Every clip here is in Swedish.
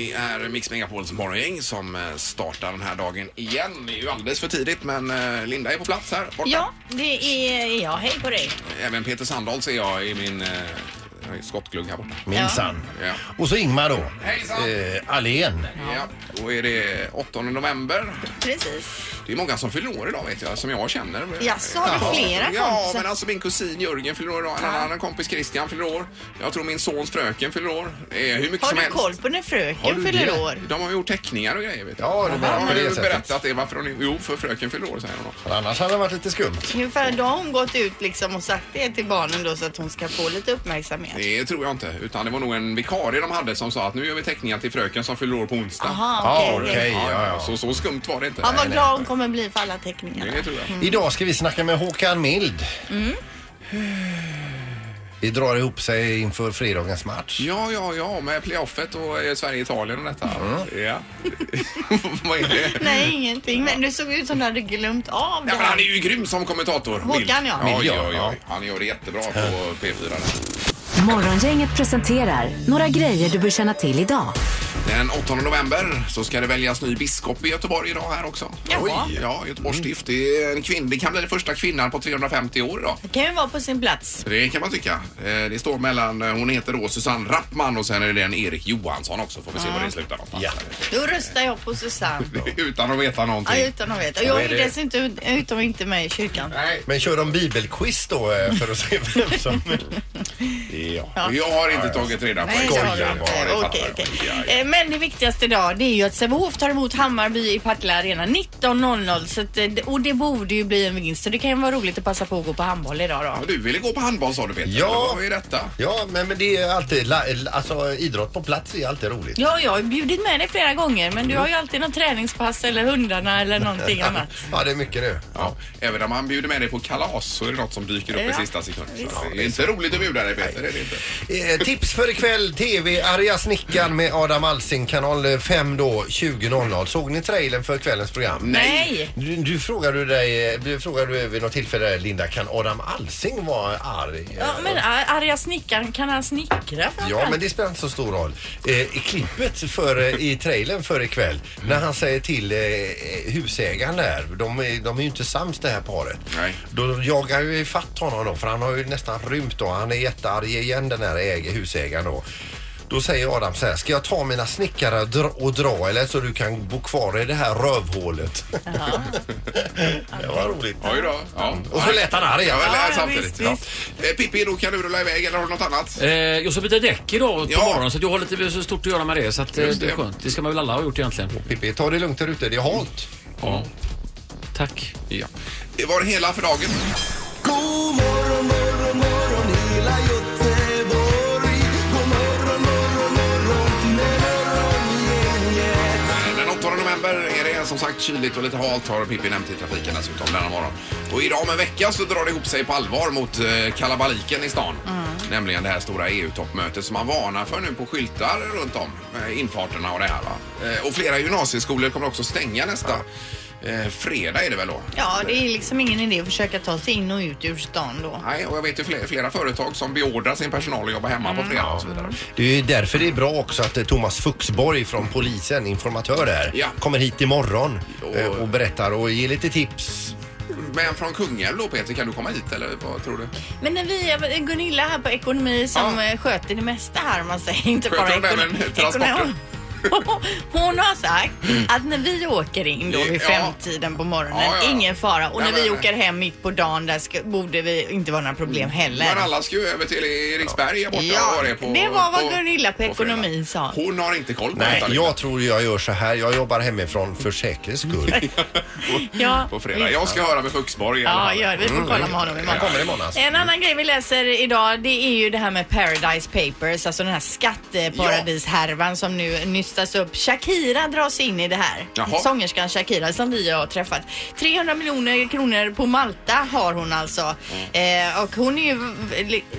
Det är Mix Megapols morgongäng som eh, startar den här dagen igen. Det är ju alldeles för tidigt men eh, Linda är på plats här borta. Ja, det är jag. Hej på dig. Även Peter Sandahl ser jag i min eh, jag skottglugg här borta. Minsann. Ja. Och så Ingmar då. Hejsan! Eh, Allén. Ja, då är det 8 november. Precis. Det är många som fyller år idag vet jag, som jag känner. Jaså, har du flera Ja, kompisar? men alltså min kusin Jörgen fyller år idag. En annan kompis Christian fyller år. Jag tror min sons fröken fyller år. Är hur mycket Har som du helst. koll på när Har fröken du fyller år? De har gjort teckningar och grejer vet du. Ja, det de menar har på det ju sättet. berättat det varför de... Jo, för fröken fyller år säger de. För annars hade det varit lite skumt. Ungefär då har hon gått ut liksom och sagt det till barnen då så att hon ska få lite uppmärksamhet. Det tror jag inte, utan det var nog en vikarie de hade som sa att nu gör vi teckningar till fröken som fyller år på onsdag. Aha, Ja, okej. okej. Ja, ja. Så, så skumt var det inte. Ja, vad glad hon kommer bli för alla teckningar. Det tror jag. Idag ska vi snacka med Håkan Mild. Vi drar ihop sig inför fredagens match. Ja, ja, ja, med playoffet och eh, Sverige-Italien och detta. Mm. Ja. Vad är det? Nej, ingenting. Men du såg ut som du hade glömt av Ja, det men han är här. ju grym som kommentator. Håkan, ja. Ja, Mild, ja, ja. ja. Han gör det jättebra på P4. Morgongänget presenterar några grejer du bör känna till idag. Den 8 november så ska det väljas ny biskop i Göteborg idag här också. Jaha. Oj. Ja, Göteborgs stift. Det, är en kvinn, det kan bli den första kvinnan på 350 år idag. Det kan ju vara på sin plats. Det kan man tycka. Eh, Det står mellan, eh, hon heter då Susanne Rappman och sen är det en Erik Johansson också. Får vi se var det slutar någonstans. Ja. Då röstar jag på Susanne. Utan att veta någonting. Ja, utan att veta. Jag är dessutom utom inte med i kyrkan. Nej. Men kör de bibelquiz då eh, för att se vem som... ja. Ja. Jag har inte tagit reda på Nej, det har du inte. Okej, okej. Eh, Men det viktigaste idag det är ju att Sävehof tar emot Hammarby i Partille Arena 19.00 så att, eh, och det borde ju bli en vinst så det kan ju vara roligt att passa på att gå på handboll idag då. Ja, Du ville gå på handboll sa du Peter. Ja. Vad är detta? Ja, men, men det är alltid... la- Alltså idrott på plats är alltid roligt. Ja, jag har bjudit med dig flera gånger men du har ju alltid något träningspass eller hundarna eller någonting annat. Ja, det är mycket nu. Ja. Även när man bjuder med dig på kalas så är det något som dyker upp i Ja. sista sekunden. Så Det är inte roligt att bjuda dig Peter, det är det inte. Eh, tips för ikväll, TV, Arga snickaren med Adam Alsing, kanal 5 då, 20.00. Såg ni trailern för kvällens program? Nej! Du, du frågade dig, du frågade vid något tillfälle Linda, kan Adam Alsing vara arg? Ja, men ar- arga snickaren, kan han snickra Ja, allt? men det spelar inte så stor roll. Eh, I klippet för, eh, i trailern för ikväll, när han säger till eh, husägaren där, de, är- de är ju inte sams det här paret. Nej. Då jagar ju ifatt honom då, för han har ju nästan rymt då. Han är jättearg igen den här husägaren då. Då säger Adam så här, ska jag ta mina snickare och dra, och dra eller så du kan bo kvar i det här rövhålet? det var roligt. Oj då. Ja. Och så lät han arg. Ja, väl, Ja, samtidigt. visst, Ja. Eh, Pippi, då kan du rulla iväg eller har du något annat? Eh, jag ska byta däck idag på Ja. morgonen så att jag har lite så stort att göra med det. Så att, eh, Just det är det. skönt. Det ska man väl alla ha gjort egentligen. Pippi, ta det lugnt där ute, det är halt. Ja. Tack. Ja. Det var det hela för dagen. God morgon, som sagt kyligt och lite halt har Pippi nämnt i trafiken dessutom denna morgon. Och idag om en vecka så drar det ihop sig på allvar mot eh, kalabaliken i stan. Nämligen det här stora EU-toppmötet som man varnar för nu på skyltar runt om. Med infarterna och det här va. Eh, och flera gymnasieskolor kommer också stänga nästa eh, fredag är det väl då? Ja, det är liksom ingen idé att försöka ta sig in och ut ur stan då. Nej, och jag vet ju flera, flera företag som beordrar sin personal att jobba hemma på fredag och så vidare. Det är ju därför det är bra också att eh, Thomas Fuxborg från polisen, informatör där, Ja. kommer hit imorgon eh, och berättar och ger lite tips. Men från Kungälv då Peter, kan du komma hit eller vad tror du? Men när vi, Gunilla här på ekonomi som Ja. eh, sköter det mesta här om man säger inte Sköter bara hon även transporten? Hon har sagt att när vi åker in då vid Ja. femtiden på morgonen, Ja, ja. ingen fara. Och Nej, när vi men- åker hem mitt på dagen, där ska, borde vi inte vara några problem heller. Men alla ska ju över till Eriksberg här borta Ja, och var det på det var vad på- Gunilla på fredag. ekonomi sa. Hon har inte koll på Nej, detta. Jag tror jag gör så här. Jag jobbar hemifrån för säkerhets skull. Ja, På fredag. visst. Jag ska höra med Fuxborg i alla Ja, fall. gör det. Vi får kolla med honom imorgon. Kommer imorgon alltså. En annan grej vi läser idag det är ju det här med Paradise Papers, alltså den här skatteparadishärvan som nu nystas upp. Shakira dras in i det här. Jaha. Sångerskan Shakira som vi har träffat. 300 miljoner kronor på Malta har hon alltså. Eh, och hon är ju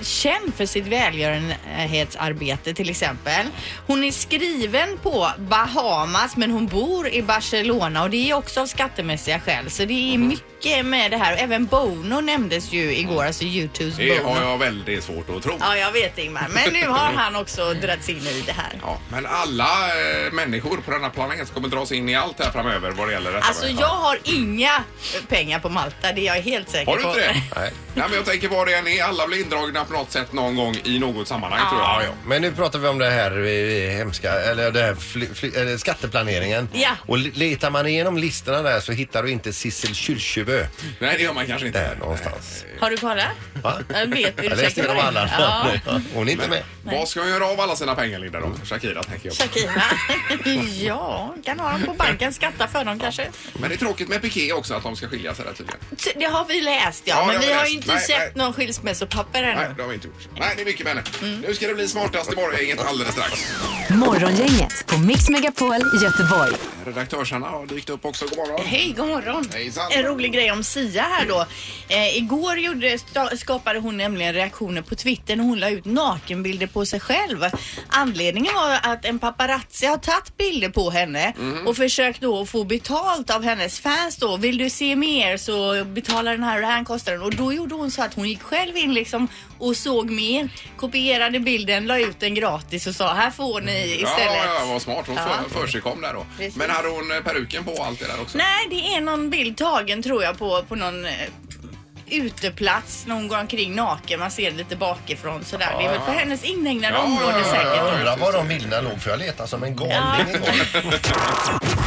känd för sitt välgörenhetsarbete till exempel. Hon är skriven på Bahamas men hon bor i Barcelona och det är också av skattemässiga skäl. Så det är mycket med det här. Även Bono nämndes ju igår, alltså Youtubes Det Bono. har jag väldigt svårt att tro. Ja, jag vet Ingmar. Men nu har han också dragits in i det här. Ja, men alla eh, människor på denna planet som kommer dras in i allt här framöver vad det gäller detta. Alltså med- jag har inga pengar på Malta, det är jag helt säker Har du på. inte det? Nej. Nej, men jag tänker vad det än är. Alla blir indragna på något sätt någon gång i något sammanhang tror jag. Ja, ja. Men nu pratar vi om det här eh, hemska, eller det här fly, fly, eller skatteplaneringen. Ja. Och le- letar man igenom listorna där så hittar du inte Sissel Kyrkjebø Nej, det gör man kanske inte. där någonstans. Har du kollat? Va? Jag vet, du Jag läste säker på igenom det? alla. Ja. Hon är inte med. Vad ska hon göra av alla sina pengar Linda då? Shakira tänker jag. Shakira? ja, kan ha dem på banken, skatta för dem kanske. Men det är tråkigt med Piqué också att de ska skilja sig där tydligen. Det har vi läst ja, Ja, det men har vi vi har läst. ju inte Nej, sett nej. någon skilsmässopapper Nej, ännu. det har vi inte gjort. Nej, det är mycket med henne. Nu ska det bli smartast i morgongänget alldeles strax. Morgongänget på Mix Megapol Göteborg. Redaktörsarna har dykt upp också. God morgon. Hej, god morgon. Hejsan. En rolig grej om Sia här då. Eh, igår gjorde, skapade hon nämligen reaktioner på Twitter när hon la ut nakenbilder på sig själv. Anledningen var att en paparazzi har tagit bilder på henne och försökt då få betalt av hennes fans då. Vill du se mer så betala den här och den här kostar den. Och då gjorde hon så att hon gick själv in liksom och såg mer, kopierade bilden, la ut den gratis och sa här får ni istället. Ja, ja, vad smart. Hon Ja. för, för sig kom där då. Precis. Men hade hon eh, peruken på allt det där också? Nej, det är någon bild tagen tror jag på, på någon eh, uteplats när hon går omkring naken. Man ser det lite bakifrån sådär. Det är väl på hennes inhägnade Ja, område ja, ja, säkert. Jag undrar var de bilderna låg för jag letade som en galning igår.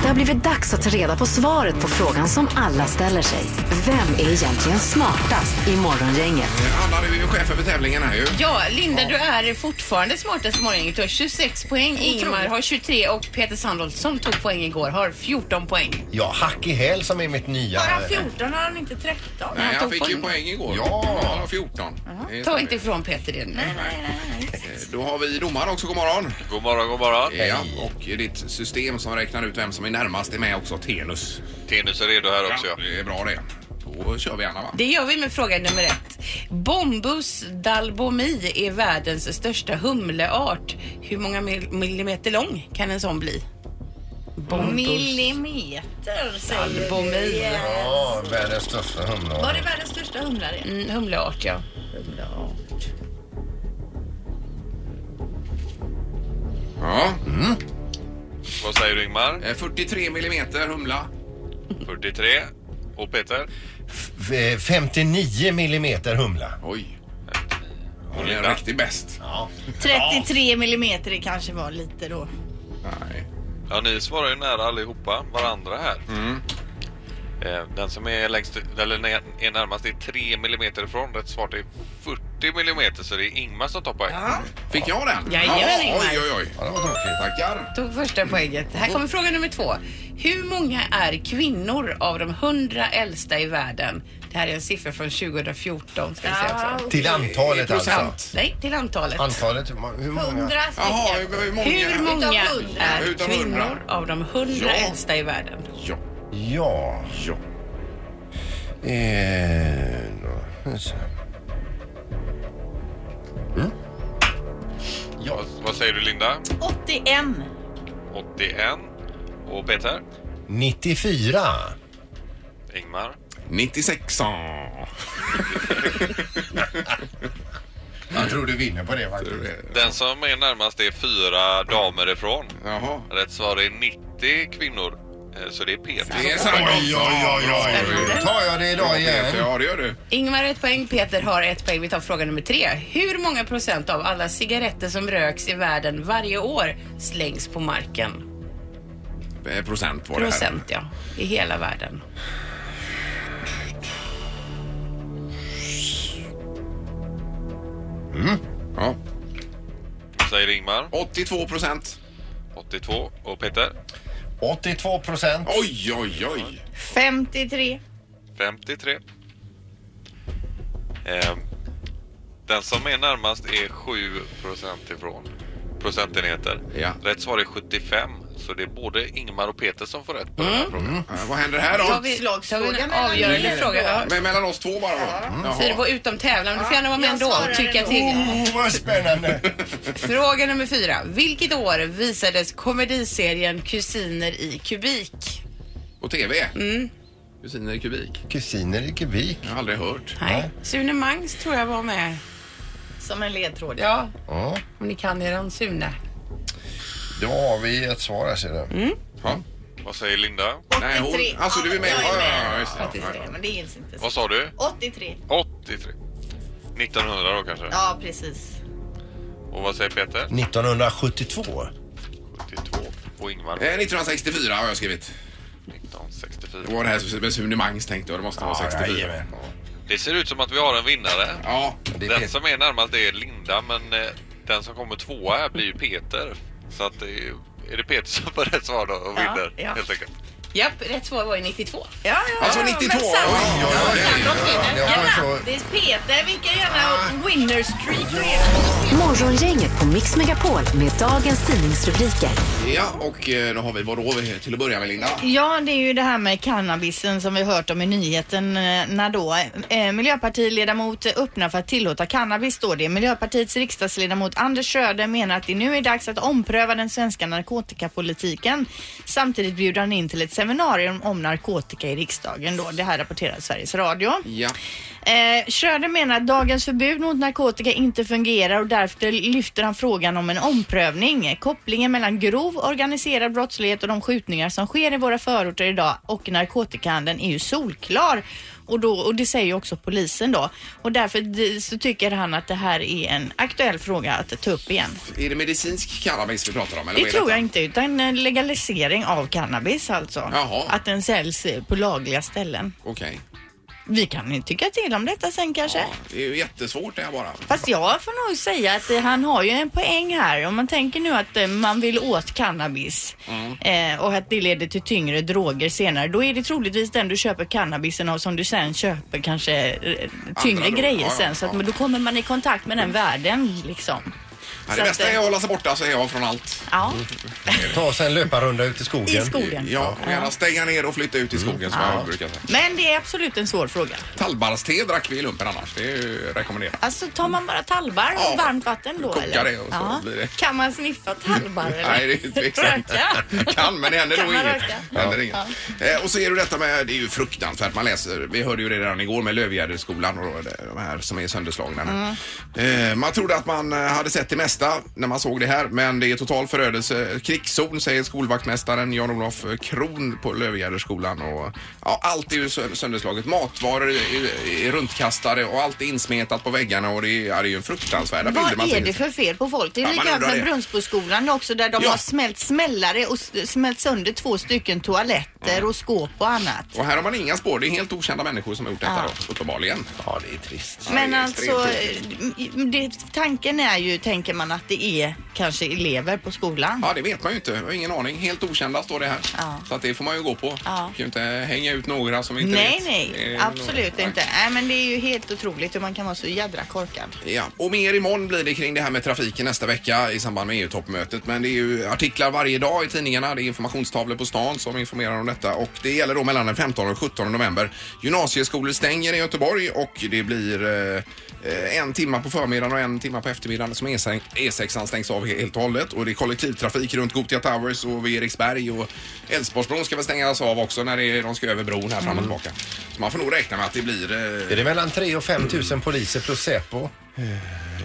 Det har blivit dags att ta reda på svaret på frågan som alla ställer sig. Vem är egentligen smartast i Morgongänget? Eh, Anna, du är ju chef över tävlingen här ju. Ja, Linda, du är fortfarande smartast i morgon. Du har 26 poäng, Ingmar har 23 och Peter Sandholt som tog poäng igår har 14 poäng. Ja, hack i häl som är mitt nya... Bara 14 har han inte 13. Nej, han tog fick ju poäng. igår. Ja. Han har 14. Det är Ta inte ifrån Peter det nu. Eh, Då har vi domaren också. God morgon. God morgon, god morgon. Ja, och ditt system som räknar ut vem som är närmast är med också, Tenus. Tenus är redo här också. Ja, det är bra det. Då kör vi Anna va? Det gör vi med fråga nummer ett. Bombus dalbomi är världens största humleart. Hur många mil- millimeter lång kan en sån bli? Millimeter säger Dalbomi. vi. Ja. Ja, världens största humla. Var det världens största humlare? Mm, humleart, ja. Ja. Vad säger du Ingmar? Eh, 43 millimeter humla. 43. Och Peter? F- eh, 59 millimeter humla. Oj. Hon är en Linda? riktig bäst. 33 millimeter det kanske var lite då. Nej. Ja, ni svarar ju nära allihopa varandra här. Eh, Den som är längst, eller är närmast är 3 millimeter ifrån. Rätt svar är 40 millimeter så det är Ingmar som tar poäng. Fick jag den? Jajamän, Ja, Ingmar. Oj, oj, oj. Ja, det var tråkigt. Tackar. Tog första poänget. Här kommer fråga nummer två. Hur många är kvinnor av de 100 äldsta i världen? Det här är en siffra från 2014 ska vi säga också. Till antalet procent. alltså. Nej, till antalet. Antalet, hur må- hur många? 100 Jaha, stycken. hur många? Hur många Utav hundra. är Utav kvinnor hundra. av de 100 Ja. äldsta i världen? Ja, Ja. ja. Eh. Så. Ja. Vad, vad säger du Linda? 81. 81. Och Peter? 94. Ingmar? 96. Jag tror du vinner på det faktiskt. Den som är närmast är fyra damer ifrån. Jaha. Rätt svar är 90 kvinnor. Eh, Så det är Peter. Det är sant. Oj, oj, oj, oj. Då tar jag det idag igen. Ja, det gör du. Ingmar har ett poäng, Peter har ett poäng. Vi tar fråga nummer tre. Hur många procent av alla cigaretter som röks i världen varje år slängs på marken? Eh, Procent var det här. Procent, ja. I hela världen. Ja. Vad säger Ingmar? 82 procent. 82. Och Peter? 82 procent. Oj, oj, oj. 53. 53. Eh, den som är närmast är 7 procent ifrån procentenheter. Ja. Rätt svar är 75. Så det är både Ingmar och Peter som får rätt på den här frågan. Eh, Vad händer här Då Slagsfråga mellan avgörande er fråga. Ja. Men mellan oss två bara då? Så är det på utom tävlan. Du får gärna vara med jag ändå svarar och tycka ändå. till. Oh, vad spännande. Fråga nummer fyra. Vilket år visades komediserien Kusiner i kubik? På TV? Mm. Kusiner i kubik. Kusiner i kubik. Jag har aldrig hört. Nej, Sune Mangs tror jag var med. Som en ledtråd. Ja, Ja. om ni kan eran Sune. Då har vi ett svar här ser du. Ja. Vad säger Linda? Nej, hon, 83. alltså du är med? Ja, Ja, jag är ja, med. just det. 83, Ja, men det gills inte. Vad sa du? 83. 83. 1900 då kanske? Ja, precis. Och vad säger Peter? 1972. 72. Och Ingmar? ja. Eh, 1964 har jag skrivit. 1964. Det var det här med Sunemangs tänkte jag. Det måste vara 64. jajamän. Det ser ut som att vi har en vinnare. Ja, Det är Den Peter. som är närmast är Linda men eh, den som kommer tvåa här blir ju Peter. Så att det är, det Peter som får rätt svar då och vinner ja. helt enkelt. Japp, rätt svar var ju 92. Ja, ja, Alltså ja, 92. men samma- Oj, oj, oj. Ja, Grattis Peter! Vilken jävla winner streak du är. Morgongänget på Mix Megapol med dagens tidningsrubriker. Ja, och eh, då har vi vad då vi till att börja med Linda? Ja, det är ju det här med cannabisen som vi har hört om i nyheten eh, när då eh, Miljöpartiledamot öppnar för att tillåta cannabis då. Det är Miljöpartiets riksdagsledamot Anders Schröder menar att det nu är dags att ompröva den svenska narkotikapolitiken. Samtidigt bjuder han in till ett seminarium om narkotika i riksdagen då. Det här rapporterar Sveriges Radio. Ja. Eh, Schröder menar att dagens förbud mot narkotika inte fungerar och därför lyfter han frågan om en omprövning. Kopplingen mellan grov organiserad brottslighet och de skjutningar som sker i våra förorter idag och narkotikahandeln är ju solklar. Och, då, och det säger ju också polisen då. Och därför så tycker han att det här är en aktuell fråga att ta upp igen. Är det medicinsk cannabis vi pratar om? Eller Det tror jag inte utan en legalisering av cannabis alltså. Jaha. Att den säljs på lagliga ställen. Okej. Vi kan ju tycka till om detta sen kanske. Ja, det är ju jättesvårt det här bara. Fast jag får nog säga att eh, han har ju en poäng här. Om man tänker nu att eh, man vill åt cannabis eh, och att det leder till tyngre droger senare. Då är det troligtvis den du köper cannabisen av som du sen köper kanske eh, tyngre droger. grejer Ja, ja, sen. Så att, ja. men då kommer man i kontakt med den världen liksom. Det att, bästa eh, är att hålla sig borta så är jag från allt. Ja, Ta oss en löparrunda ut i skogen. i skogen. Ja, och gärna stänga ner och flytta ut i skogen som jag brukar säga. Men det är absolut en svår fråga. Tallbarrste drack vi i lumpen annars. Det är ju rekommenderat. Alltså tar man bara tallbar och Ja. varmt vatten då Kokar eller? det och så blir det- Kan man sniffa tallbar eller? Nej, det är tveksamt. Röka? Kan, men det händer Kan nog man inget. röka? Det händer inget. Eh, och så är det detta med, det är ju fruktansvärt. Man läser, vi hörde ju det redan igår med Lövgärdeskolan och de här som är sönderslagna nu. Mm. Eh, man trodde att man eh, hade sett det mesta när man såg det här, men det är total förödelse. Krigszon säger skolvaktmästaren Jan-Olof Kron på Lövgärdeskolan och ja, allt är ju sö- sönderslaget. Matvaror är, är runtkastade och allt är insmetat på väggarna och det är, ja, det är ju en fruktansvärda bilder man Vad är det för fel på folk? Det är Ja, likadant med. Brunnsboskolan också där de Ja. har smält smällare och smält sönder två stycken toaletter och skåp och annat. Och här har man inga spår. Det är helt okända människor som har gjort detta Ja. då, uppenbarligen. Ja, det är trist. Men det är alltså, eh, det, tanken är ju, tänker man att det är kanske elever på skolan. Ja, det vet man ju inte. Jag har ingen aning. Helt okända står det här. Ja. Så att det får man ju gå på. Ja. kan ju inte hänga ut några som inte Nej, vet. nej, är absolut några- inte. Nej, men det är ju helt otroligt hur man kan vara så jädra korkad. Ja, och mer imorgon blir det kring det här med trafiken nästa vecka i samband med EU-toppmötet. Men det är ju artiklar varje dag i tidningarna. Det är informationstavlor på stan som informerar om detta och det gäller då mellan den 15 och 17 november. Gymnasieskolor stänger i Göteborg och det blir eh, eh, en timma på förmiddagen och en timma på eftermiddagen som E6 E6 stängs av helt och hållet och det är kollektivtrafik runt Gothia Towers och vid Eriksberg och Älvsborgsbron ska väl stängas av också när det är, de ska över bron här fram och tillbaka. Så man får nog räkna med att det blir... Eh, Är det mellan 3 och 5 tusen poliser plus Säpo?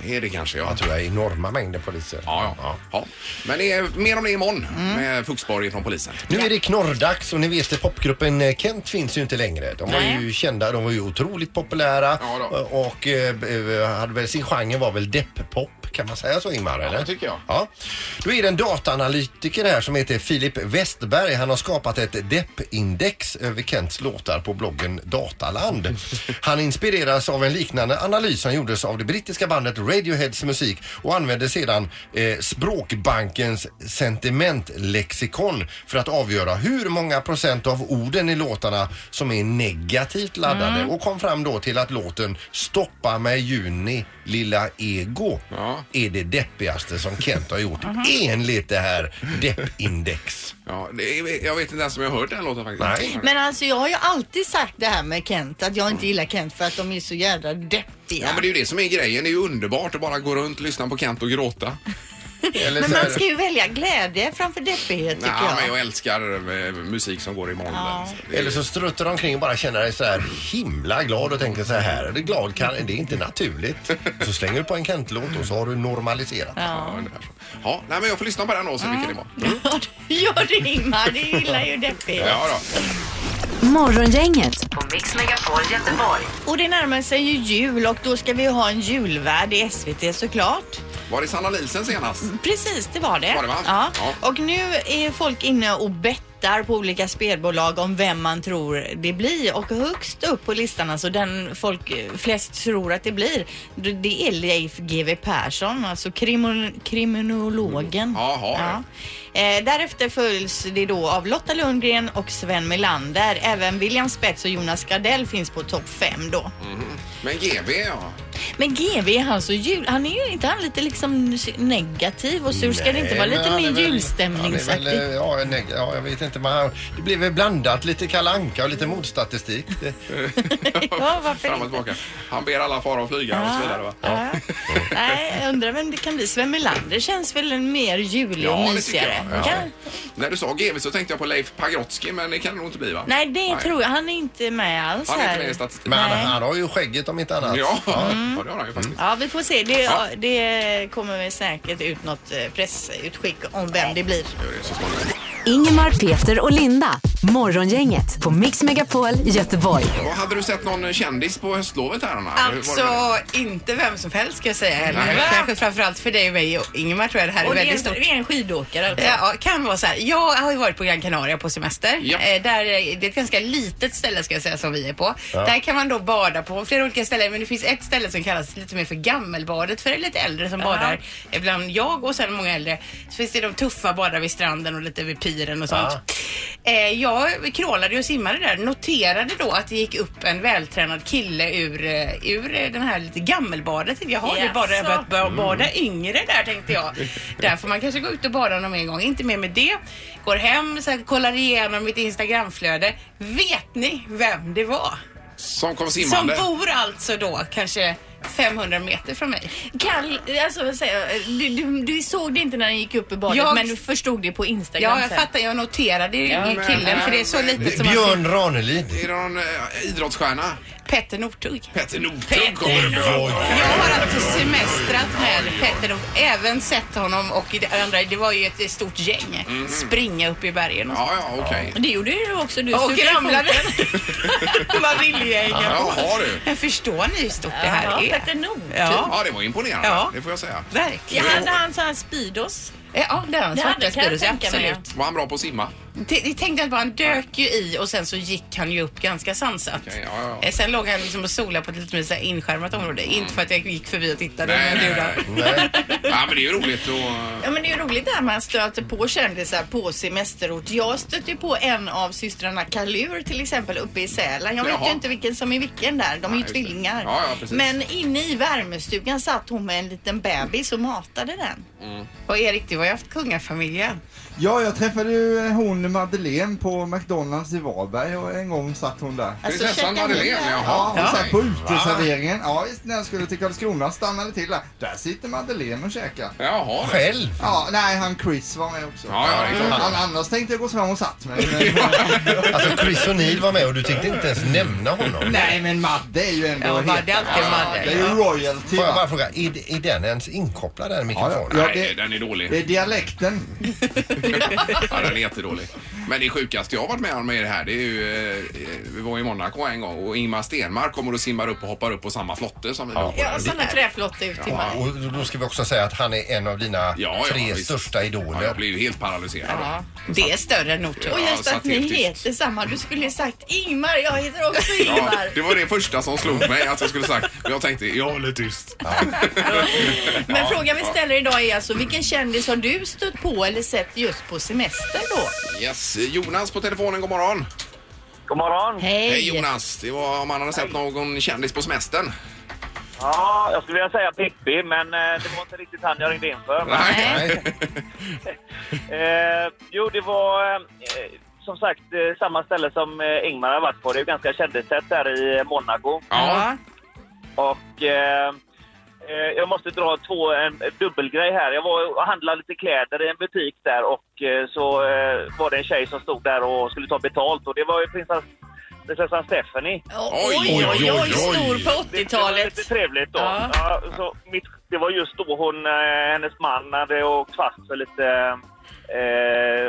Är det kanske ja. Jag tror jag är enorma mängder poliser. Ja, ja. ja. Men det är mer om det imorgon med Fuxborg från polisen. Nu är det knorrdags och ni vet att popgruppen eh, Kent finns ju inte längre. De var ju kända, de var ju otroligt populära Ja då. och eh, hade väl, sin genre var väl depp-pop. Kan man säga så Ingmar? eller? det tycker jag. Ja. Då är det en dataanalytiker här som heter Filip Westberg. Han har skapat ett depp-index över Kents låtar på bloggen Dataland. Han inspireras av en liknande analys som gjordes av det brittiska bandet Radioheads musik och använde sedan eh, Språkbankens sentimentlexikon för att avgöra hur många procent av orden i låtarna som är negativt laddade och kom fram då till att låten Stoppa mig juni lilla ego Ja. är det deppigaste som Kent har gjort enligt det här deppindex. Ja, det är, jag vet inte ens om jag har hört den låten faktiskt. Nej. Men alltså jag har ju alltid sagt det här med Kent, att jag inte gillar Kent för att de är så jädra deppiga. Ja, men det är ju det som är grejen. Det är ju underbart att bara gå runt, lyssna på Kent och gråta. Eller Men så man det- ska ju välja glädje framför deppighet tycker Nej, men jag. jag älskar eh, musik som går i moll. Ja. Det är- Eller så struttar de omkring och bara känner dig så här himla glad och tänker så här, är det glad kan, det är inte naturligt. Så slänger du på en Kent-låt och så har du normaliserat. Ja, så. ja, nej, men jag får lyssna på den då och se vilken det var. Ja, det gör det Ingmar. Det gillar ju deppighet. Ja, då. Morgongänget på Mix Megapol Göteborg. Och det närmar sig ju jul och då ska vi ha en julvärd i SVT såklart. Var det Sanna Nielsen senast? Precis, det var det. Var det, va? Ja. Ja. Och nu är folk inne och bettar på olika spelbolag om vem man tror det blir. Och högst upp på listan, alltså den folk flest tror att det blir, det är Leif GW Persson, alltså krimo- kriminologen. Jaha, ja. Eh, därefter följs det då av Lotta Lundgren och Sven Melander. Även William Spets och Jonas Gardell finns på topp fem då. Men GV, ja. Men GV är han så jul... Han är ju inte han lite liksom negativ och sur? Ska det inte vara Nej, lite men han är mer väl- julstämningsaktigt? han är väl, Ja, neg- ja, jag vet inte. Men han, det blir väl blandat lite kalanka och lite motstatistik. Det, Ja, varför Fram och inte? tillbaka. Han ber alla fara och flyga och så vidare, va? Ja. Nej, jag undrar vem det kan bli. Sven Melander känns väl mer julig och Ja, det tycker mysigare. Ja. När du sa GV så tänkte jag på Leif Pagrotsky, men det kan det nog inte bli, va? Nej, det tror jag. Han är inte med alls Han är här. inte med i statistiken. men han, han har ju skägget om inte annat. Ja, ja, det har han ju faktiskt. Ja, vi får se. Det, Ja. det kommer väl säkert ut något eh, pressutskick om vem det blir. Gör det så småningom. Ingemar, Peter och Linda. Morgongänget på Mix Megapol Göteborg. Vad Hade du sett någon kändis på höstlovet här, Anna? Det Alltså det? inte vem som helst ska jag säga heller. Nej. Kanske framförallt för dig och mig och Ingemar tror jag det här är Och det är, väldigt stort. det är en skidåkare alltså. Ja, kan vara så här. Jag har ju varit på Gran Canaria på semester. Ja. Eh, där, eh, det är ett ganska litet ställe ska jag säga som vi är på. Där kan man då bada på flera olika ställen men det finns ett ställe som kallas lite mer för gammelbadet för lite äldre som badar. Ibland jag och sen många äldre. Så finns det de tuffa badar vid stranden och lite vid piren och sånt. Eh, jag crawlade och simmade där. Noterade då att det gick upp en vältränad kille ur, eh, ur den här lite gammelbadet. Jaha, det är bara jag börjat börja bada yngre där tänkte jag. Där får man kanske gå ut och bada någon mer gång. Inte mer med det. Går hem, så här, kollar igenom mitt Instagramflöde. Vet ni vem det var? Som kom Som simmande? bor alltså då kanske 500 meter från mig. Kall, alltså, vad säger jag? du, du, du såg det inte när den gick upp i badet Jag- men du förstod det på Instagram Ja, jag sen. fattar. Jag noterade ju Ja, i men- killen för det är så litet som man Björn Ranelid. Är det någon eh, idrottsstjärna? Petter Northug. Petter Northug kommer det Jag har alltså semestrat med Petter Northug. Även sett honom och det andra, det var ju ett stort gäng. Springa upp i bergen och så. Ja, ja, okej. Det gjorde du också. Du Och stukade ramlade. foten. Man ville ju hänga på. Jaha, du. Men förstår ni hur stort det här är? Petter Northug. Ja, Ja, det var imponerande. Ja. Det får jag säga. verkligen. Ja, hade han sån här Speedos? Ja, det har han. Det hade Svarta kan jag Speedos, ja, tänka mig. absolut. Var han bra på att simma? T- Jag tänkte att han dök ju i och sen så gick han ju upp ganska sansat. Okej, ja, ja. Eh, Sen låg han liksom och solade på ett lite mer så inskärmat område. Inte för att jag gick förbi och tittade. Nej, men det nej. Ja, men det är ju roligt att... Ja men det är ju roligt där man stöter på kändisar på semesterort. Jag stötte ju på en av systrarna Kalur till exempel uppe i Sälen. Jag vet ju inte vilken som är vilken där. De är ju det. tvillingar. Ja, men inne i värmestugan satt hon med en liten bebis och matade den. Och Erik, du har ju haft kungafamiljen. Ja, jag träffade ju hon Madeleine på McDonalds i Varberg och en gång satt hon där. Ni Madeleine, jaha. Ja, hon satt på uteserveringen. Ja, när jag skulle till Karlskrona stannade till där. Där sitter Madeleine och käkar. Jaha. Själv? Ja, nej, han Chris var med också. Ja, ja, det är klart. Han, annars tänkte jag gå fram och satt mig. Men, Alltså Chris O'Neill var med och du tänkte inte ens nämna honom. nej, men Madde är ju ändå Ja, Madde är alltid Ja, Madde. Det är ju royalty. Får jag bara fråga, är, är den ens inkopplad den Ja, mikrofonen? ja, Nej, det, den är dålig. det är dialekten. Ja, den är jättedålig. Men det sjukaste jag har varit med om med det här, det är ju... Eh, vi var i Monaco en gång och Ingmar Stenmark kommer och simmar upp och hoppar upp på samma flotte som vi var på. Ja, sådana träflottor ut till mig. Och då ska vi också säga att han är en av dina Ja, ja, tre visst. största Ja, idoler. jag blir ju helt paralyserad. Ja, det är större än Northug. Och just satt att ni tyst. heter samma. Du skulle ju sagt Ingmar, jag heter också Ja, Ingmar. det var det första som slog mig att jag skulle sagt. Men jag tänkte, jag håller tyst. Men frågan vi ställer idag är alltså vilken kändis har du stött på eller sett just på semester då? Yes, Jonas på telefonen, god morgon. God morgon. Hej! Hej Jonas, det var om man hade sett någon kändis på semestern. Ja, jag skulle vilja säga Pippi, men eh, det var inte riktigt han jag ringde in för. Men, Nej. eh, jo, det var eh, som sagt eh, samma ställe som eh, Ingmar har varit på. Det är ju ganska kändistätt där i Monaco. Ja, Och Eh, Jag måste dra två, en dubbelgrej här. Jag var och handlade lite kläder i en butik där och eh, så eh, var det en tjej som stod där och skulle ta betalt och det var ju prinsess, prinsessan Stephanie. Oj, oj, oj, oj, stor på Det, det var 80-talet. lite trevligt då. Ja. Ja. så mitt, det var just då hon, eh, hennes man hade åkt fast för lite, eh,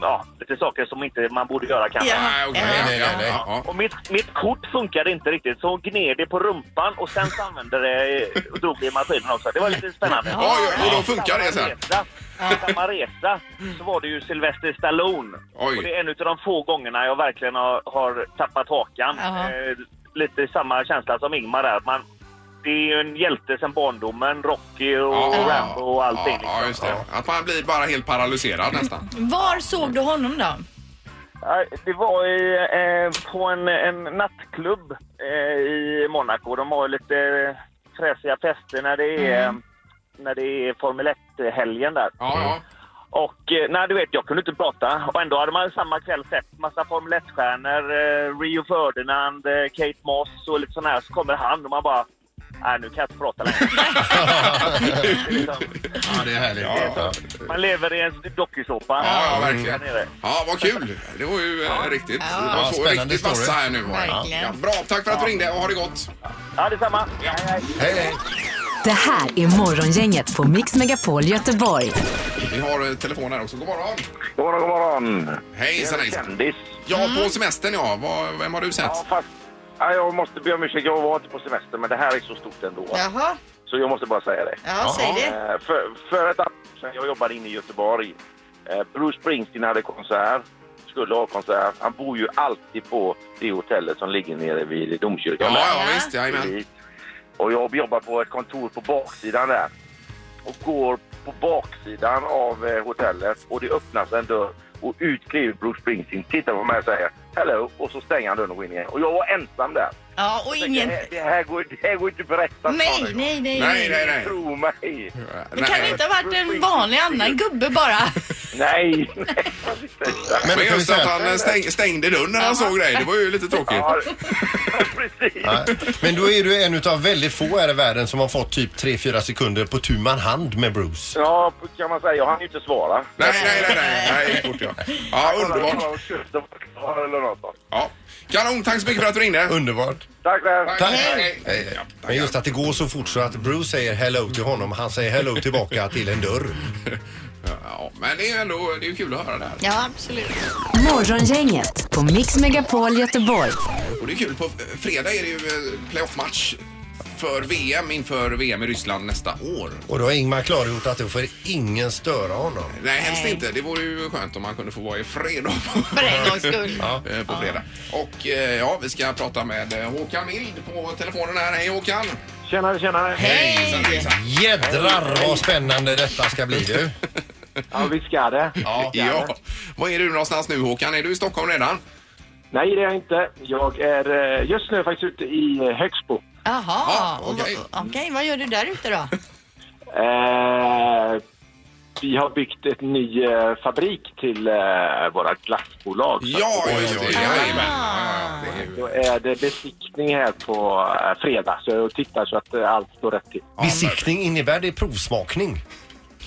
ja, lite saker som inte man borde göra kanske. Ja. Okej. Nej, nej, nej, nej. Ja, ja. Och mitt, mitt kort funkade inte riktigt så hon gned det på rumpan och sen så använde det och drog det i maskinen också. Det var lite spännande. Oj, oj, och då funkar det sen. Resa, samma resa så var det ju Sylvester Stallone. Oj. Och det är en av de få gångerna jag verkligen har, har tappat hakan. Jaha. Eh, lite samma känsla som Ingmar där. att Man, det är ju en hjälte sedan barndomen. Rocky och Ja, Rambo och allting. Ja, ja, just liksom. det. Att man blir bara helt paralyserad nästan. Var såg du honom då? Ja, Det var i, eh, på en, en nattklubb eh, i Monaco. De har ju lite fräsiga fester när det är, när det är Formel 1-helgen där. Ja, ja. Och eh, nej, du vet, jag kunde inte prata. Och ändå hade man samma kväll sett massa Formel 1-stjärnor. Eh, Rio Ferdinand, eh, Kate Moss och lite sån här. Så kommer han och man bara... Nej, nu kan jag inte prata längre. Det är liksom, Ja, det är härligt. Ja. man lever i en dokusåpa. Ja, ja, verkligen. Ja, vad kul. Det var ju eh, riktigt. Ja. Det Ja, så spännande riktigt vassa story. här nu. var det. Verkligen. Ja, bra, tack för att du ringde och ha det gott. Ja, detsamma. Hej, hej. Hej, hej. Det här är Morgongänget på Mix Megapol Göteborg. Vi har eh, telefon här också. God morgon. God morgon, god morgon. Hejsan, är hejsan. kändis. Ja, på semestern ja. Vad, vem har du sett? Ja, fast, ja, jag måste be om ursäkt. Jag var inte på semester, men det här är så stort ändå. Jaha, Så jag måste bara säga det. ja, säg det. Eh, För, för ett år sedan, jag jobbade inne i Göteborg. Eh, Bruce Springsteen hade konsert. Skulle ha konsert. Han bor ju alltid på det hotellet som ligger nere vid domkyrkan. Ja, ja, visst. Jajamän. Och jag jobbar på ett kontor på baksidan där. Och går på baksidan av eh, hotellet och det öppnas en dörr och ut kliver Bruce Springsteen, tittar på mig och säger hello och så stänger han dörren och går in igen. Och jag var ensam där. Ja, och ingen... Det här går, det här går inte att berätta. Nej, nej, nej, Nej, nej, nej. Tro mig. Men kan det inte ha varit en vanlig annan gubbe bara? Nej. Men Men kan just att han eh, stäng, stängde dörren när han såg dig, det var ju lite tråkigt. ja, precis. ja, men då är du en av väldigt få här i världen som har fått typ 3-4 sekunder på tu man hand med Bruce. Ja, kan man säga. Jag hann ju inte svara. Nej, nej, nej, nej, nej, fort ja. Ja, underbart. Eller något sånt. Ja. Kanon, tack så mycket för att du ringde. Underbart. Tack själv. Tack. Hej. Hej. Ja, Men just att det går så fort så att Bruce säger hello till honom, han säger hello tillbaka till en dörr. Ja, men det är ju ändå det är ju kul att höra det här. Ja, absolut. Morgongänget på Mix Megapol Göteborg. Och det är kul, på fredag är det ju eh, playoffmatch för VM inför VM i Ryssland nästa år. Och då har Ingmar klargjort att då får ingen störa honom. Nej, helst Nej. inte. Det vore ju skönt om man kunde få vara i fred då För en gångs skull. eh, på fredag. Och eh, ja, vi ska prata med eh, Håkan Mild på telefonen här. Hej Håkan! Tjenare, tjenare. Hejsan, hejsan. Jädrar vad spännande detta ska bli du. Ja, vi ska det. Ja. ja. Var är du någonstans nu Håkan? Är du i Stockholm redan? Nej, det är jag inte. Jag är eh, just nu faktiskt ute i Högsbo. Jaha, Ja, okej. vad- okej. Vad gör du där ute då? Eh, vi har byggt ett ny eh, fabrik till eh, våra glassbolag. Ja, just det. Jajamän. Ja, ja, det är ju... Då är det besiktning här på eh, fredag, så jag tittar så att eh, allt står rätt till. Besiktning innebär det provsmakning?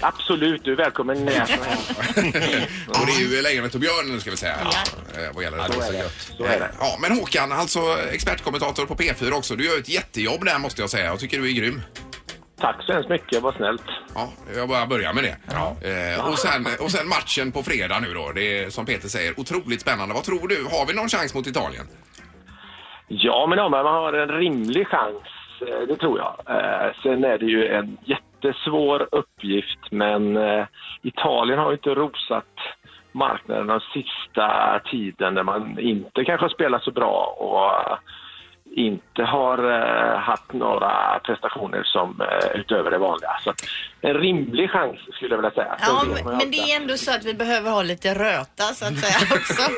Absolut, du är välkommen med. Och det är ju Lejonet och björnen ska vi säga. Eh, Vad gäller det. Så är det. Så är det. Ja, men Håkan, alltså expertkommentator på P4 också. Du gör ett jättejobb där måste jag säga. Jag tycker du är grym. Tack så hemskt mycket, vad snällt. Ja, jag bara börjar med det. Eh, och, sen, och sen matchen på fredag nu då. Det är som Peter säger otroligt spännande. Vad tror du? Har vi någon chans mot Italien? Ja, men ja, men man har en rimlig chans, eh, det tror jag. Eh, Sen är det ju en jättesvår uppgift, men eh, Italien har ju inte rosat marknaden den sista tiden när man inte kanske har spelat så bra och eh, inte har eh, haft några prestationer som utöver det vanliga. Så en rimlig chans skulle jag vilja säga. Ja, men, det är ändå så att vi behöver ha lite röta så att säga också.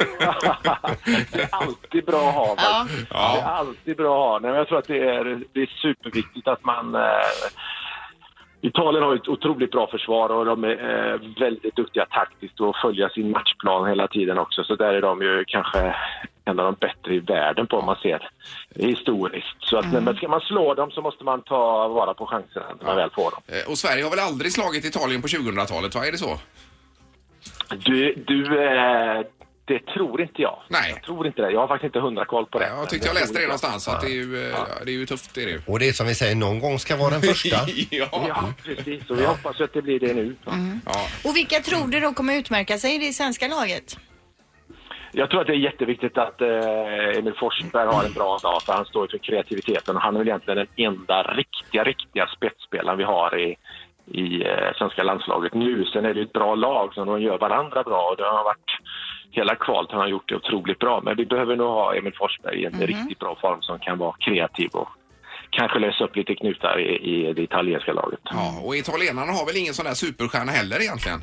det är alltid bra att ha. Ja. Det är alltid bra att ha. Nej, men jag tror att det är, det är superviktigt att man... Italien har ett otroligt bra försvar och de är eh, väldigt duktiga taktiskt och följa sin matchplan hela tiden också. Så där är de ju kanske en av de bättre i världen på om man ser historiskt. Så att, men ska man slå dem så måste man ta vara på chanserna när man väl får dem. Eh, Och Sverige har väl aldrig slagit Italien på 2000-talet, va? Är det så? Du, du eh, det tror inte jag. Nej. Jag tror inte det. Jag har faktiskt inte hundra koll på det. Jag tyckte jag läste det någonstans, att det är ju, eh, det är ju tufft. Det är det ju. Och det är som vi säger, någon gång ska vara den första. ja. Ja, precis. Och vi hoppas att det blir det nu. Ja. Och vilka tror du då kommer utmärka sig i det svenska laget? Jag tror att det är jätteviktigt att eh, Emil Forsberg har en bra dag för han står för kreativiteten och han är väl egentligen den enda riktiga, riktiga spetsspelaren vi har i, i eh, svenska landslaget nu. Sen är det ett bra lag som de gör varandra bra och det har varit hela kvalet har han gjort det otroligt bra. Men vi behöver nog ha Emil Forsberg i en riktigt bra form som kan vara kreativ och kanske lösa upp lite knutar i, i det italienska laget. Ja, och italienarna har väl ingen sån där superstjärna heller egentligen?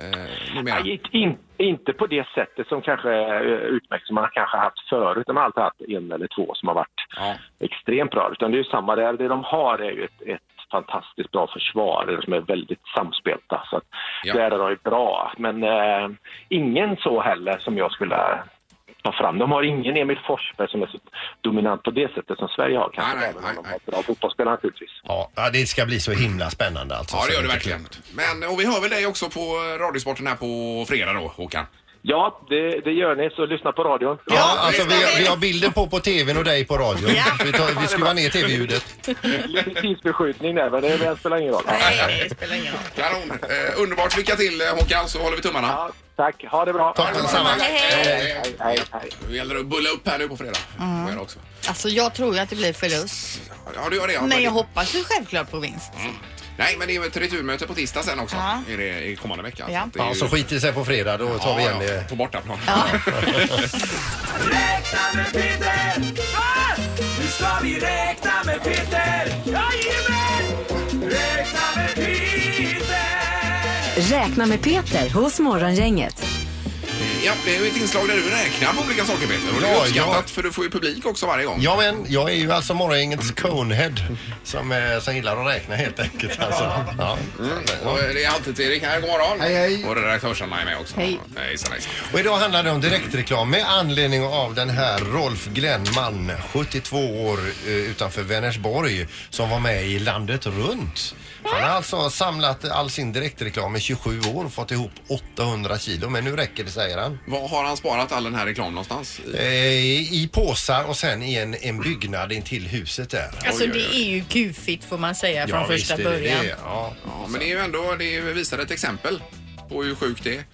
Eh. Nej, in, inte på det sättet som kanske eh, utmärks som man kanske haft förut. De har alltid haft en eller två som har varit Ja. extremt bra. Utan det är ju samma där. Det de har är ju ett, ett fantastiskt bra försvar som är väldigt samspelta. Så att Ja. där är de bra. Men eh, ingen så heller som jag skulle ta fram. De har ingen Emil Forsberg som är så dominant på det sättet som Sverige har. Kanske Nej, nej, även nej, om de har bra fotbollsspelare naturligtvis. Ja, ja, det ska bli så himla spännande alltså. Ja, det gör det verkligen. Men, och vi hör väl dig också på Radiosporten här på fredag då, Håkan? Ja, det, det gör ni. Så lyssna på radion. Ja, alltså vi, ska vi. har bilden på på tvn och dig på radion. Vi, tar, vi skruvar ner tv-ljudet. Lite tidsbeskjutning där, men det, det spelar ingen roll. Nej, det spelar ingen roll. Kanon! Eh, underbart! Lycka till eh, Håkan, så håller vi tummarna. Ja, tack. Ha det bra. Tack detsamma. Hej, hej. Hej, hej, hej. Det gäller att bulla upp här nu på fredag. Mm. Får jag också. Alltså jag tror ju att det blir förlust. Ja, du gör det. Ja. Men jag hoppas ju självklart på vinst. Nej, men det är ett returmöte på tisdag sen också. Ja. Är det i kommande vecka. Ja. är Ja, ju- så skiter det sig på fredag. Då tar vi igen ja, ja, det. på bortaplan. Räkna med Peter! Nu ska vi räkna med Peter! Jajamän! Räkna med Peter! Räkna med Peter hos Morgongänget. Ja, det är ju ett inslag där du räknar på olika saker Peter. Och det är Ja, uppskattat ja. för du får ju publik också varje gång. Ja, men jag är ju alltså morgongängets conehead som, eh, som gillar att räkna helt enkelt. Alltså. Ja. Och det är alltid Erik här, god morgon. Hej, hej. Och redaktörs-Anna är med också. Hej. Hejsan, hejsan. Och idag handlar det om direktreklam med anledning av den här Rolf Glennman, 72 år eh, utanför Vänersborg, som var med i Landet runt. Han har alltså samlat all sin direktreklam i 27 år och fått ihop 800 kilo, men nu räcker det säger han. Var har han sparat all den här reklam någonstans? I- Eh, I påsar och sen i en, en byggnad intill huset där. Alltså Oj, oj, det är ju gufigt får man säga från Ja, första visst är det början. det. Ja. Ja, men det är ju ändå, det visar ett exempel på hur sjukt det är.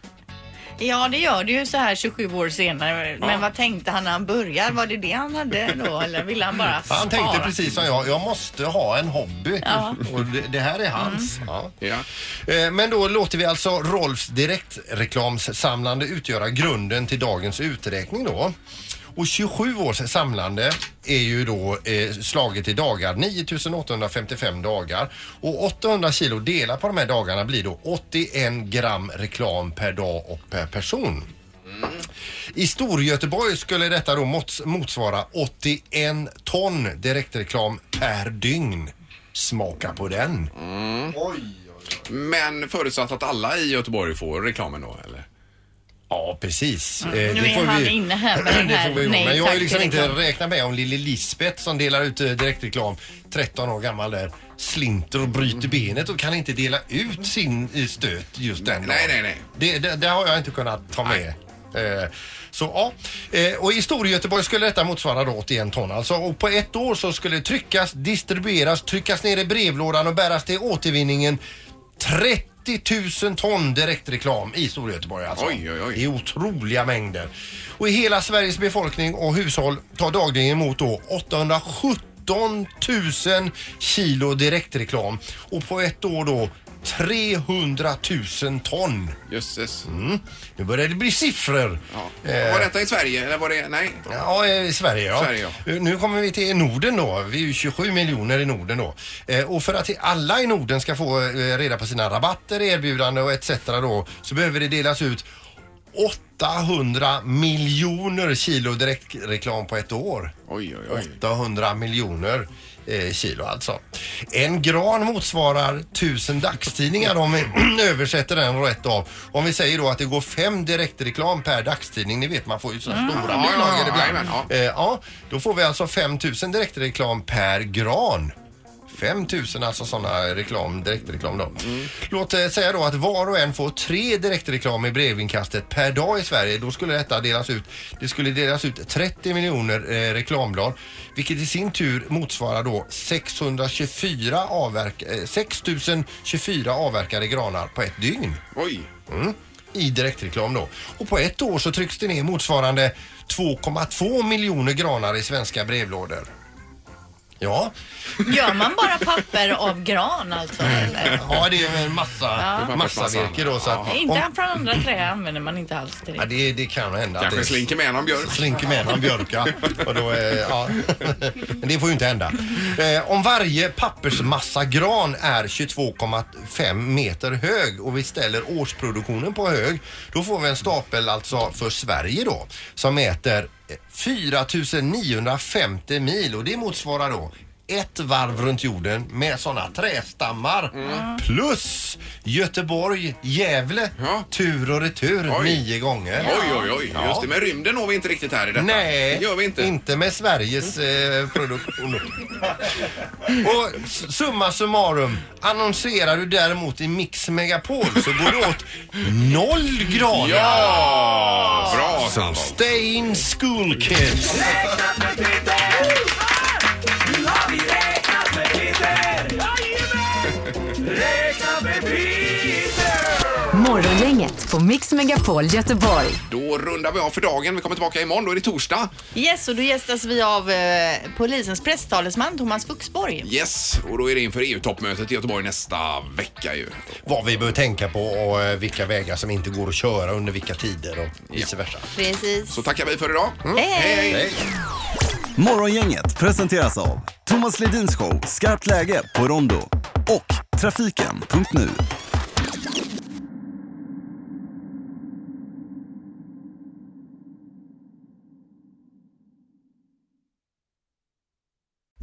Ja, det gör det ju så här 27 år senare. Men vad tänkte han när han började? Var det det han hade då? Eller ville han bara spara? Han tänkte precis som jag, jag måste ha en hobby och det, det här är hans. Ja. Ja. Eh, Men då låter vi alltså Rolfs direktreklamssamlande utgöra grunden till dagens uträkning då. Och 27 års samlande är ju då eh, slaget i dagar, 9855 dagar. Och 800 kilo delat på de här dagarna blir då 81 gram reklam per dag och per person. I Storgöteborg skulle detta då mots- motsvara 81 ton direktreklam per dygn. Smaka på den. Oj, Men förutsatt att alla i Göteborg får reklamen då, eller? Ja, precis. Eh, Mm. Nu är han inne här med den det här får vi gå. nej Men jag har ju liksom inte reklam. räknat med om lille Lisbeth som delar ut eh, direktreklam, 13 år gammal där, slinter och bryter benet och kan inte dela ut sin eh, stöt just den Nej, dagen. nej, nej. Det, det, det har jag inte kunnat ta med. Eh, Så ja, Eh, och i Storgöteborg skulle detta motsvara då 81 ton alltså. Och på ett år så skulle det tryckas, distribueras, tryckas ner i brevlådan och bäras till återvinningen 30 000 ton direktreklam i Storgöteborg alltså. Oj, oj, oj. Det är otroliga mängder. Och hela Sveriges befolkning och hushåll tar dagligen emot då 817 000 kilo direktreklam och på ett år då 300 000 ton. Jösses. Mm. Nu börjar det bli siffror. Ja. Eh, Var detta i Sverige eller var det... Nej. Ja, i Sverige ja. Sverige, Eh, Nu kommer vi till Norden då. Vi är ju 27 miljoner i Norden då. Eh, och för att alla i Norden ska få eh, reda på sina rabatter, erbjudanden och etc. då så behöver det delas ut 800 miljoner kilo direktreklam på ett år. Oj, oj, oj. 800 miljoner. eh, kilo alltså. En gran motsvarar tusen dagstidningar om vi översätter den rätt av. Om vi säger då att det går fem direktreklam per dagstidning. Ni vet man får ju sådana Mm. stora Ja, ja, bilagor ja, ibland. jajamän, ja. Eh, ja, då får vi alltså 5000 direktreklam per gran. 5000 alltså sådana reklam, direktreklam då. Mm. Låt eh, säga då att var och en får tre direktreklam i brevinkastet per dag i Sverige. Då skulle detta delas ut. Det skulle delas ut 30 miljoner eh, reklamblad. Vilket i sin tur motsvarar då 624 avverk eh, 6024 avverkade granar på ett dygn. Oj! Mm. I direktreklam då. Och på ett år så trycks det ner motsvarande 2,2 miljoner granar i svenska brevlådor. Ja. Gör man bara papper av gran alltså? Eller? Ja, det är en massa, Ja. massa virke då. Så att, Inte om, från andra trä använder man inte alls till ja, det. det, kan hända. att Kanske det slinker med någon björk. Slinker med någon björk, ja. Och då, eh, ja. Men det får ju inte hända. Eh, om varje pappersmassa gran är 22,5 meter hög och vi ställer årsproduktionen på hög, då får vi en stapel alltså för Sverige då som mäter Eh, 4950 mil. Och det motsvarar då ett varv runt jorden med sådana trästammar plus Göteborg, Gävle, tur och retur Oj. nio gånger. Oj, oj, oj. Ja. Just det, men rymden når vi inte riktigt här i detta. Nej, Det gör vi inte. med Sveriges eh, produktion. Och s- summa summarum, annonserar du däremot i Mix Megapol så går det åt noll granar. Ja! Bra, Sandholt. stay in school kids. Med Morgongänget på Mix Megapol Göteborg. Då rundar vi av för dagen. Vi kommer tillbaka imorgon. Då är det torsdag. Yes, och då gästas vi av eh, polisens presstalesman Thomas Fuxborg. Yes, och då är det inför EU-toppmötet i Göteborg nästa vecka ju. Vad vi bör tänka på och eh, vilka vägar som inte går att köra under vilka tider och vice versa. Precis. Så tackar vi för idag. Hej, hej. Hej. Morgongänget presenteras av Thomas Ledins show Skarpt läge på Rondo och Trafiken.nu.